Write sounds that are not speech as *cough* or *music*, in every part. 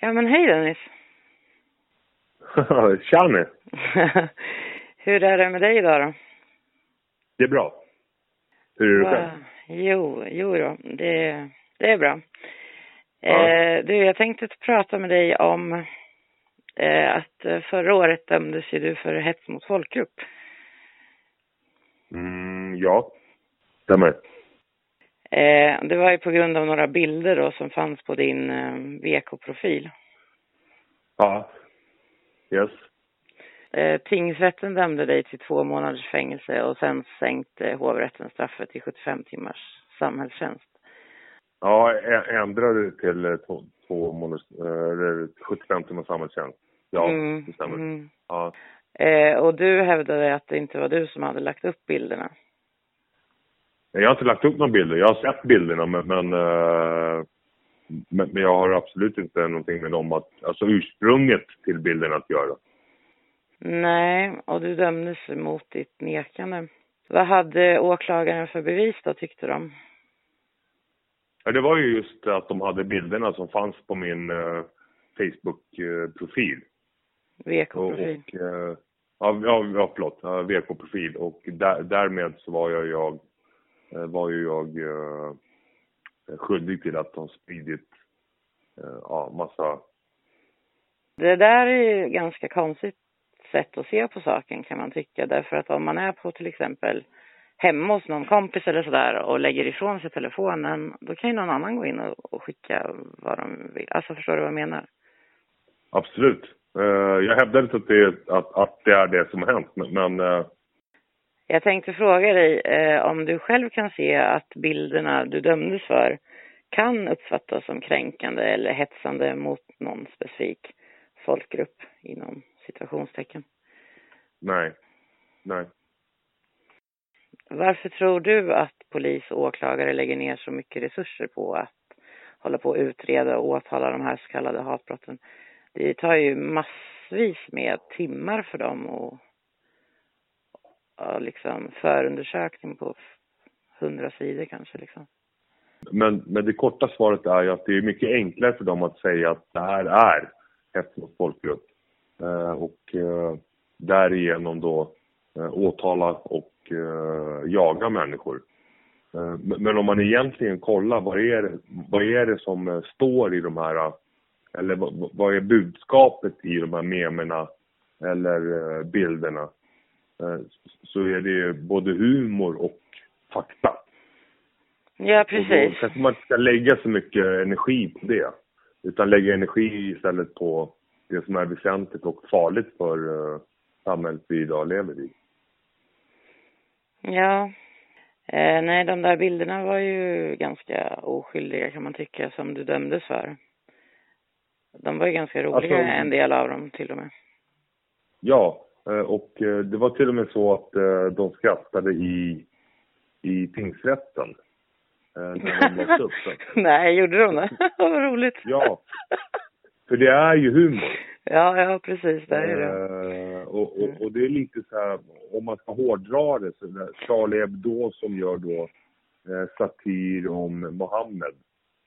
Ja, men hej Dennis. *laughs* Tja nu. *laughs* Hur är det med dig idag då? Det är bra. Hur är det själv? Jo, jo då, det, det är bra. Ja. Eh, du, jag tänkte prata med dig om eh, att eh, förra året dömdes ju du för hets mot folkgrupp. Mm, ja. Stämmer. Eh, det var ju på grund av några bilder då som fanns på din eh, VK-profil. Ja. Yes. Eh, tingsrätten dömde dig till två månaders fängelse och sen sänkte hovrätten straffet till 75 timmars samhällstjänst. Ja, ä- ändrar du till eh, två, två månaders, eh, eller 75 timmars samhällstjänst? Ja, Mm, det stämmer. mm. Ja. Eh, och du hävdade att det inte var du som hade lagt upp bilderna. Jag har inte lagt upp några bilder. Jag har sett bilderna men, men, eh, men, men jag har absolut inte någonting med dem att, alltså ursprunget till bilderna att göra. Nej, och du dömdes mot ditt nekande. Vad hade åklagaren för bevis då, tyckte de? Ja, det var ju just att de hade bilderna som fanns på min eh, Facebook-profil. VK-profil. och, eh, ja, ja, förlåt. Ja, VK-profil. Och där, därmed så var jag, jag, var ju jag eh, skyldig till att de spridit eh, ja, massa... Det där är ju ganska konstigt sätt att se på saken kan man tycka. Därför att om man är på till exempel hemma hos någon kompis eller sådär och lägger ifrån sig telefonen, då kan ju någon annan gå in och, och skicka vad de vill. Alltså förstår du vad jag menar? Absolut. Eh, jag hävdar inte att det, att, att det är det som har hänt, men, men eh, Jag tänkte fråga dig eh, om du själv kan se att bilderna du dömdes för kan uppfattas som kränkande eller hetsande mot någon specifik folkgrupp inom situationstecken. nej. Nej. Varför tror du att polis och åklagare lägger ner så mycket resurser på att hålla på att utreda och åtala de här så kallade hatbrotten? Det tar ju massvis med timmar för dem och, liksom förundersökning på hundra sidor kanske liksom. Men, men det korta svaret är ju att det är mycket enklare för dem att säga att det här är hets mot folkgrupp. Eh, och eh, därigenom då eh, åtala och eh, jaga människor. Eh, men, om man egentligen kollar vad är det, vad är det som eh, står i de här, eh, eller vad, vad är budskapet i de här memerna eller bilderna? Eh, så är det både humor och fakta. Ja, Och då precis. kanske man inte ska lägga så mycket energi på det. Utan lägga energi istället på det som är väsentligt och farligt för uh, samhället vi idag lever i. Ja. Eh, nej, de där bilderna var ju ganska oskyldiga kan man tycka som du dömdes för. De var ju ganska roliga, Alltså- en del av dem till och med. Ja, eh, och eh, det var till och med så att eh, de skrattade i, i tingsrätten. eh, När de *laughs* upp. Nej, gjorde de det? *laughs* *laughs* Vad roligt. Ja. För det är ju humor. Ja, ja, precis, det är det. Eh, och, och, och det är lite så här, om man ska hårdra det, så där Charlie Hebdo som gör då eh, satir om Mohammed.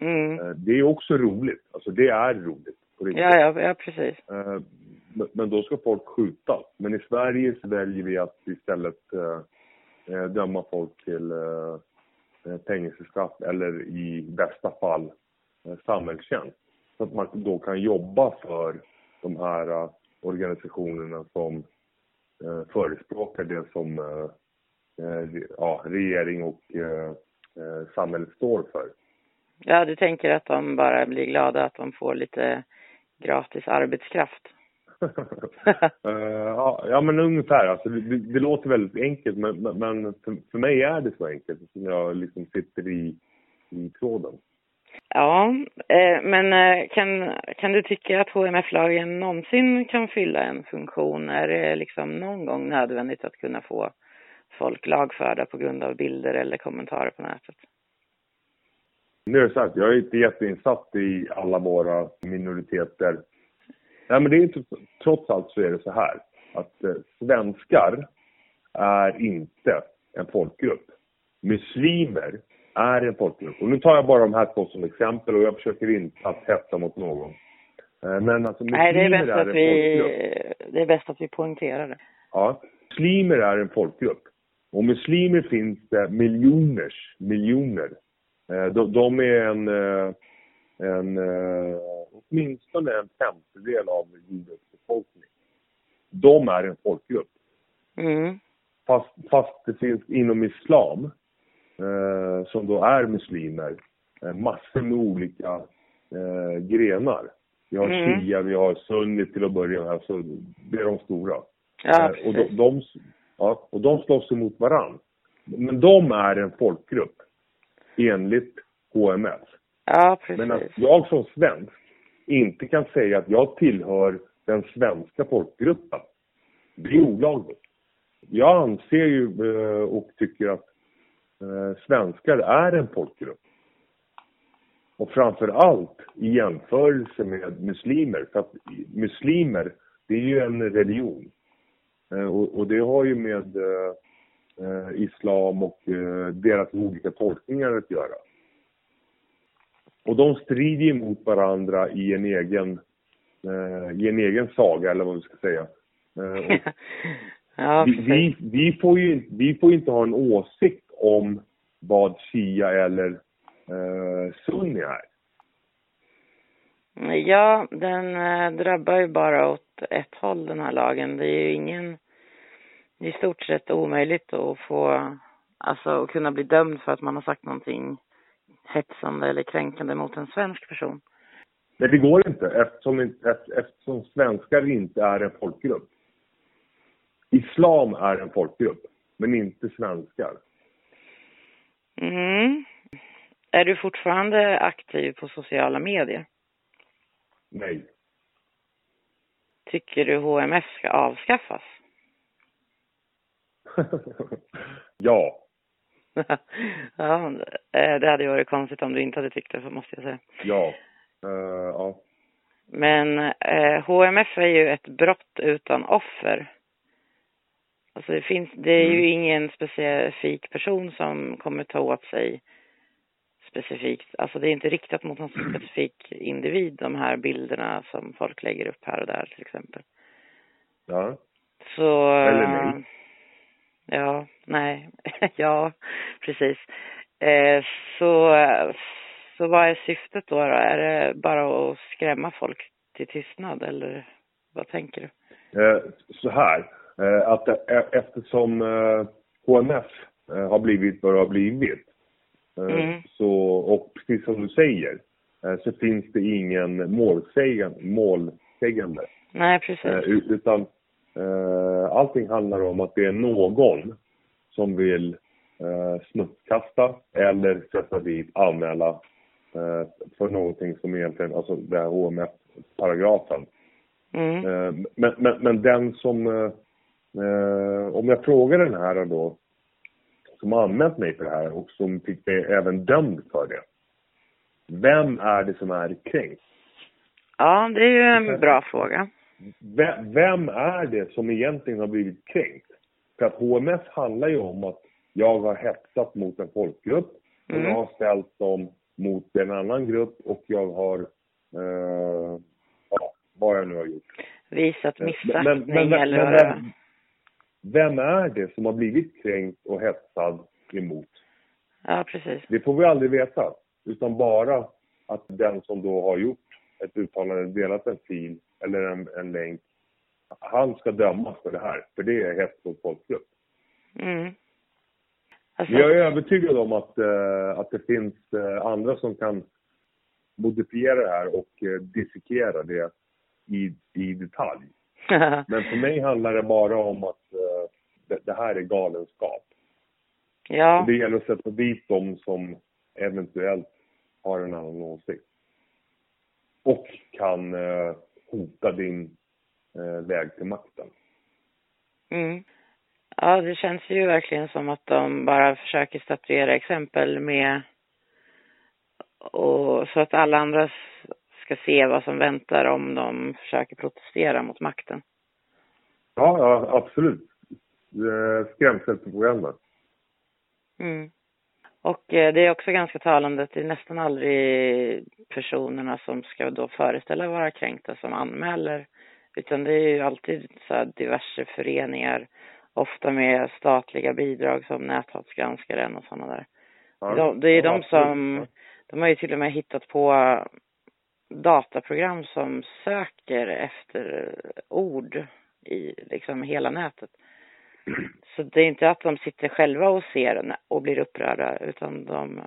Mm. Eh, det är också roligt. Alltså det är roligt. Ja, ja, ja, precis. Men, då ska folk skjutas. Men i Sverige så väljer vi att istället eh, eh döma folk till eh, eh, fängelsestraff eller i bästa fall eh, samhällstjänst. Så att man då kan jobba för de här eh, organisationerna som eh, förespråkar det som eh, eh ja, regering och eh, eh, samhället står för. Ja, du tänker att de bara blir glada att de får lite gratis arbetskraft. *laughs* Eh, ja, men ungefär. Alltså, det, det, låter väldigt enkelt, men, men- för, för mig är det så enkelt som jag liksom sitter i, i tråden. Ja, eh, men eh, kan, kan du tycka att HMF-lagen någonsin kan fylla en funktion? Är det liksom någon gång nödvändigt att kunna få folk lagförda på grund av bilder eller kommentarer på nätet? Nu är det att jag är inte jätteinsatt i alla våra minoriteter. Nej, men det är inte, trots allt så är det så här att eh, svenskar är inte en folkgrupp. Muslimer är en folkgrupp. Och nu tar jag bara de här två som exempel och jag försöker inte att hetsa mot någon. Eh, Men alltså Nej, det är, muslimer bäst är att en vi, folkgrupp. det är bäst att vi poängterar det. Ja. Muslimer är en folkgrupp. Och muslimer finns det miljoners, miljoner. Eh, De, de är en, eh, en eh, åtminstone en femtedel av jordens befolkning. De är en folkgrupp. Mm. Fast, fast det finns inom islam, eh, som då är muslimer, eh, massor med olika eh, grenar. Vi har Mm. shia, vi har sunni till att börja med. Alltså, det är de stora. Ja, Eh, och, de, de, ja, och de slåss emot varann. Men de är en folkgrupp, enligt HMS. Ja, precis. Men att jag som svensk inte kan säga att jag tillhör den svenska folkgruppen, det är olagligt. Jag anser ju eh, och tycker att eh, svenskar är en folkgrupp. Och framför allt i jämförelse med muslimer. För att muslimer, det är ju en religion. Eh, Och, det har ju med islam och deras olika tolkningar att göra. Och de strider ju mot varandra i en egen, eh, i en egen saga, eller vad vi ska säga. Eh, *laughs* ja, vi, vi, vi, får ju, vi får inte ha en åsikt om vad shia eller eh, sunni är. Ja, den eh, drabbar ju bara åt ett håll den här lagen. Det är ju ingen, det är i stort sett omöjligt att få, alltså att kunna bli dömd för att man har sagt någonting hetsande eller kränkande mot en svensk person. Nej, det går inte eftersom, eft- eftersom svenskar inte är en folkgrupp. Islam är en folkgrupp, men inte svenskar. Mm. Är du fortfarande aktiv på sociala medier? Nej. Tycker du HMF ska avskaffas? *laughs* ja. *laughs* ja, eh, det hade ju varit konstigt om du inte hade tyckt det, så måste jag säga. Ja. Eh, ja. Men eh, HMF är ju ett brott utan offer. Alltså det finns, det är ju Mm. ingen specifik person som kommer ta åt sig specifikt. Alltså det är inte riktat mot någon specifik individ, de här bilderna som folk lägger upp här och där till exempel. ja. Så... Eller nej. Ja, nej. *laughs* ja, precis. Eh, så, så vad är syftet då, då? Är det bara att skrämma folk till tystnad eller vad tänker du? Eh, så här, eh, att eh, eftersom eh, HMF har blivit vad det har blivit, Mm. så, och precis som du säger, så finns det ingen målsägande, målsägande Nej, precis. utan eh, allting handlar om att det är någon som vill eh, smutskasta eller sätta dit, anmäla eh, för någonting som egentligen, alltså den här HMF-paragrafen. Mm. Eh, Men, men, men den som, om jag frågar den här då, som har anmält mig för det här och som fick mig även dömd för det. Vem är det som är kränkt? Ja, det är ju en bra fråga. Vem, vem är det som egentligen har blivit kränkt? För att HMS handlar ju om att jag har hetsat mot en folkgrupp och Mm. jag har ställt dem mot en annan grupp och jag har, eh, ja, vad jag nu har gjort. Visat missaktning men, men, men, eller men vem, vem är det som har blivit kränkt och hetsad emot? Ja, precis. Det får vi aldrig veta. Utan bara att den som då har gjort ett uttalande, delat en fil eller en, en länk, han ska dömas för det här. För det är hets mot folkgrupp. Mm. Alltså, jag är övertygad om att, eh, att det finns eh, andra som kan modifiera det här och eh, dissekera det i, i detalj. *laughs* Men för mig handlar det bara om att eh, det, det här är galenskap. ja, Och det gäller att sätta dit dem som eventuellt har en annan åsikt. Och kan eh, hota din eh, väg till makten. Mm. Ja, det känns ju verkligen som att de bara försöker statuera exempel med och så att alla andra ska se vad som väntar om de försöker protestera mot makten. Ja, ja absolut. Skrämselpropaganda. Mm. Och eh, det är också ganska talande att det är nästan aldrig personerna som ska då föreställa vara kränkta som anmäler. Utan det är ju alltid så diverse föreningar, ofta med statliga bidrag som näthatsgranskaren och sådana där. Ja, de, det är de som, de har ju till och med hittat på dataprogram som söker efter ord i liksom hela nätet. Så det är inte att de sitter själva och ser och blir upprörda utan de...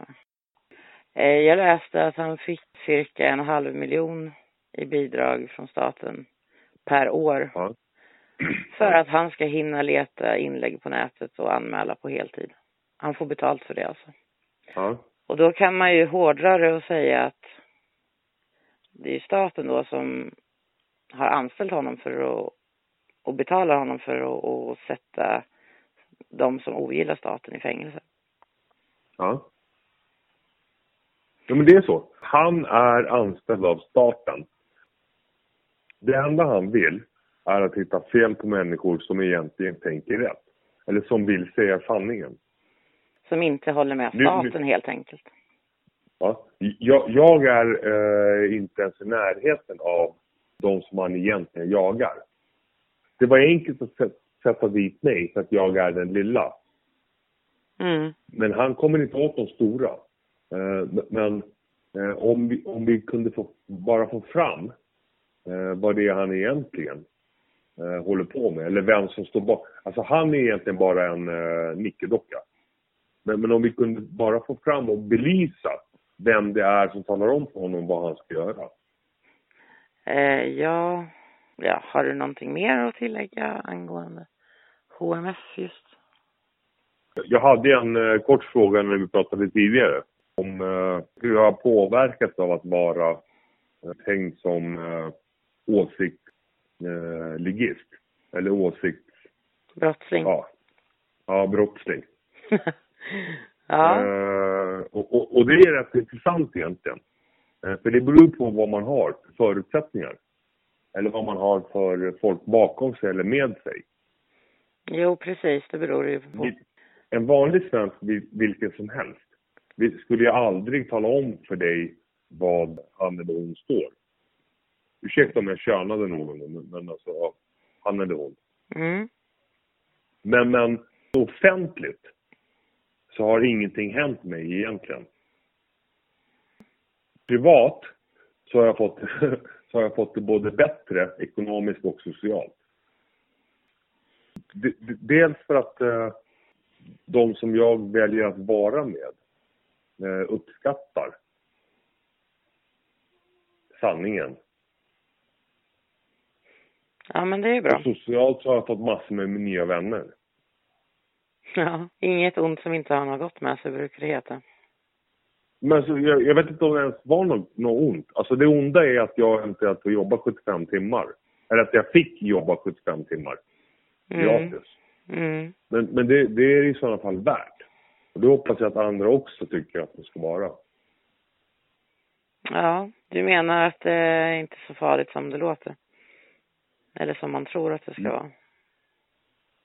Eh, jag läste att han fick cirka en halv miljon i bidrag från staten per år. Ja. För att han ska hinna leta inlägg på nätet och anmäla på heltid. Han får betalt för det alltså. Ja. Och då kan man ju hårdra det och säga att det är staten då som har anställt honom för att och betalar honom för att, att sätta de som ogillar staten i fängelse. Ja. Ja, men det är så. Han är anställd av staten. Det enda han vill är att hitta fel på människor som egentligen tänker rätt. Eller som vill säga sanningen. Som inte håller med staten nu, nu, helt enkelt. Ja, jag, jag är eh, inte ens i närheten av de som han egentligen jagar. Det var enkelt att sätta dit mig för att jag är den lilla. Mm. Men han kommer inte åt de stora. Eh, men eh, om, vi, om vi kunde få, bara få fram eh, vad det är han egentligen håller på med, eller vem som står bakom. Alltså han är egentligen bara en nickedocka. Men, men om vi kunde bara få fram och belysa vem det är som talar om för honom vad han ska göra. Eh, ja, ja, har du någonting mer att tillägga angående HMF just? Jag hade en eh, kort fråga när vi pratade tidigare om eh, hur jag har påverkats av att vara eh, tänkt som åsiktsligist. Eller åsikts... Brottsling. Ja, ja brottsling. *laughs* ja. Och, och, och, det är rätt intressant egentligen. För det beror på vad man har för förutsättningar. Eller vad man har för folk bakom sig eller med sig. Jo, precis. Det beror ju på. En vanlig svensk, vilken som helst, skulle jag aldrig tala om för dig vad han eller hon står. Ursäkta om jag könade någon, men alltså, han eller hon. Mm. Men, men offentligt så har ingenting hänt mig egentligen. Privat så har jag fått, *laughs* har jag fått det både bättre ekonomiskt och socialt. Dels för att eh, de som jag väljer att vara med eh, uppskattar sanningen. Ja, men det är bra. Och socialt så har jag fått massor med nya vänner. Ja, inget ont som inte har något gott med sig brukar det heta. Men alltså, jag, jag, vet inte om det ens var något, något ont. Alltså det onda är att jag eventuellt får jobba 75 timmar. Eller att jag fick jobba 75 timmar. Mm. Gratis. Mm. Men, men det, det är i sådana fall värt. Och det hoppas jag att andra också tycker att det ska vara. Ja, du menar att det är inte är så farligt som det låter? Eller som man tror att det ska mm. vara?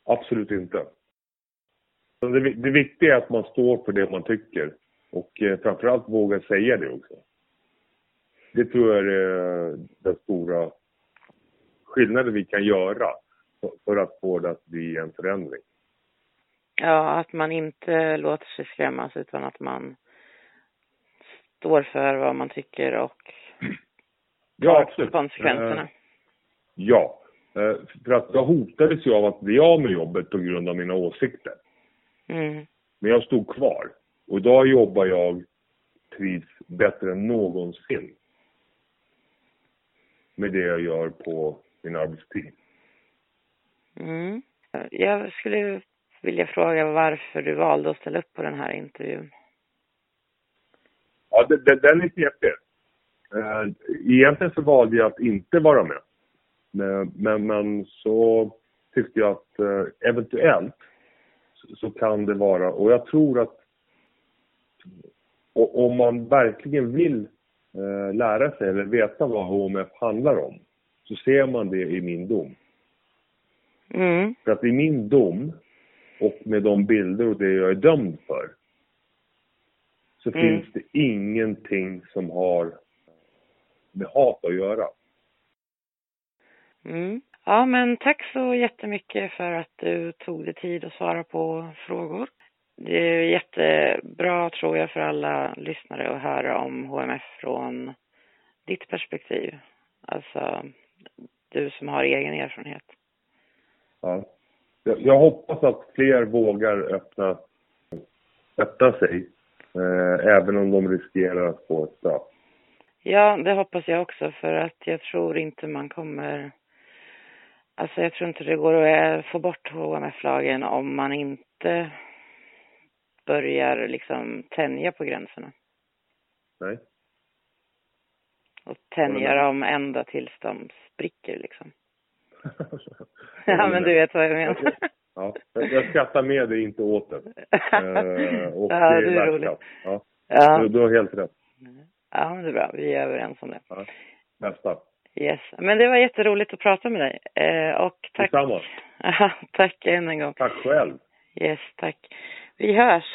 Absolut inte. Det, det viktiga är att man står för det man tycker. Och eh, framförallt våga säga det också. Det tror jag är den stora skillnaden vi kan göra för att få det att bli en förändring. Ja, att man inte låter sig skrämmas utan att man står för vad man tycker och *clears throat* ja, absolut. konsekvenserna. Uh, ja, uh, för att jag hotades ju av att bli av med jobbet på grund av mina åsikter. Mm. Men jag stod kvar. Och idag jobbar jag, trivs bättre än någonsin med det jag gör på min arbetstid. Mm. Jag skulle vilja fråga varför du valde att ställa upp på den här intervjun. Ja, den, den är knepig. Eh, egentligen så valde jag att inte vara med. Men, men så tyckte jag att eh, eventuellt så kan det vara, och jag tror att och om man verkligen vill eh, lära sig eller veta vad HMF handlar om så ser man det i min dom. Mm. För att i min dom och med de bilder och det jag är dömd för så Mm. finns det ingenting som har med hat att göra. Mm. Ja, men tack så jättemycket för att du tog dig tid att svara på frågor. Det är jättebra tror jag för alla lyssnare att höra om HMF från ditt perspektiv. Alltså, du som har egen erfarenhet. Ja. Jag, jag hoppas att fler vågar öppna, öppna sig, eh, även om de riskerar att få ett straff. Ja, det hoppas jag också för att jag tror inte man kommer... Alltså jag tror inte det går att få bort HMF-lagen om man inte börjar liksom tänja på gränserna. Nej? Och tänja dem ända tills de spricker liksom. *laughs* Ja, men du vet vad jag menar. Ja, jag skrattar med dig, inte åt det. Eh, och *laughs* ja, det det är värt roligt. Ja, Ja. du, du har helt rätt. ja, men det är bra. Vi är överens om det. Ja. Nästa. Yes. Men det var jätteroligt att prata med dig. Eh, och tack. Detsamma. *laughs* Ja, tack än en gång. Tack själv. Yes, tack. Vi hörs.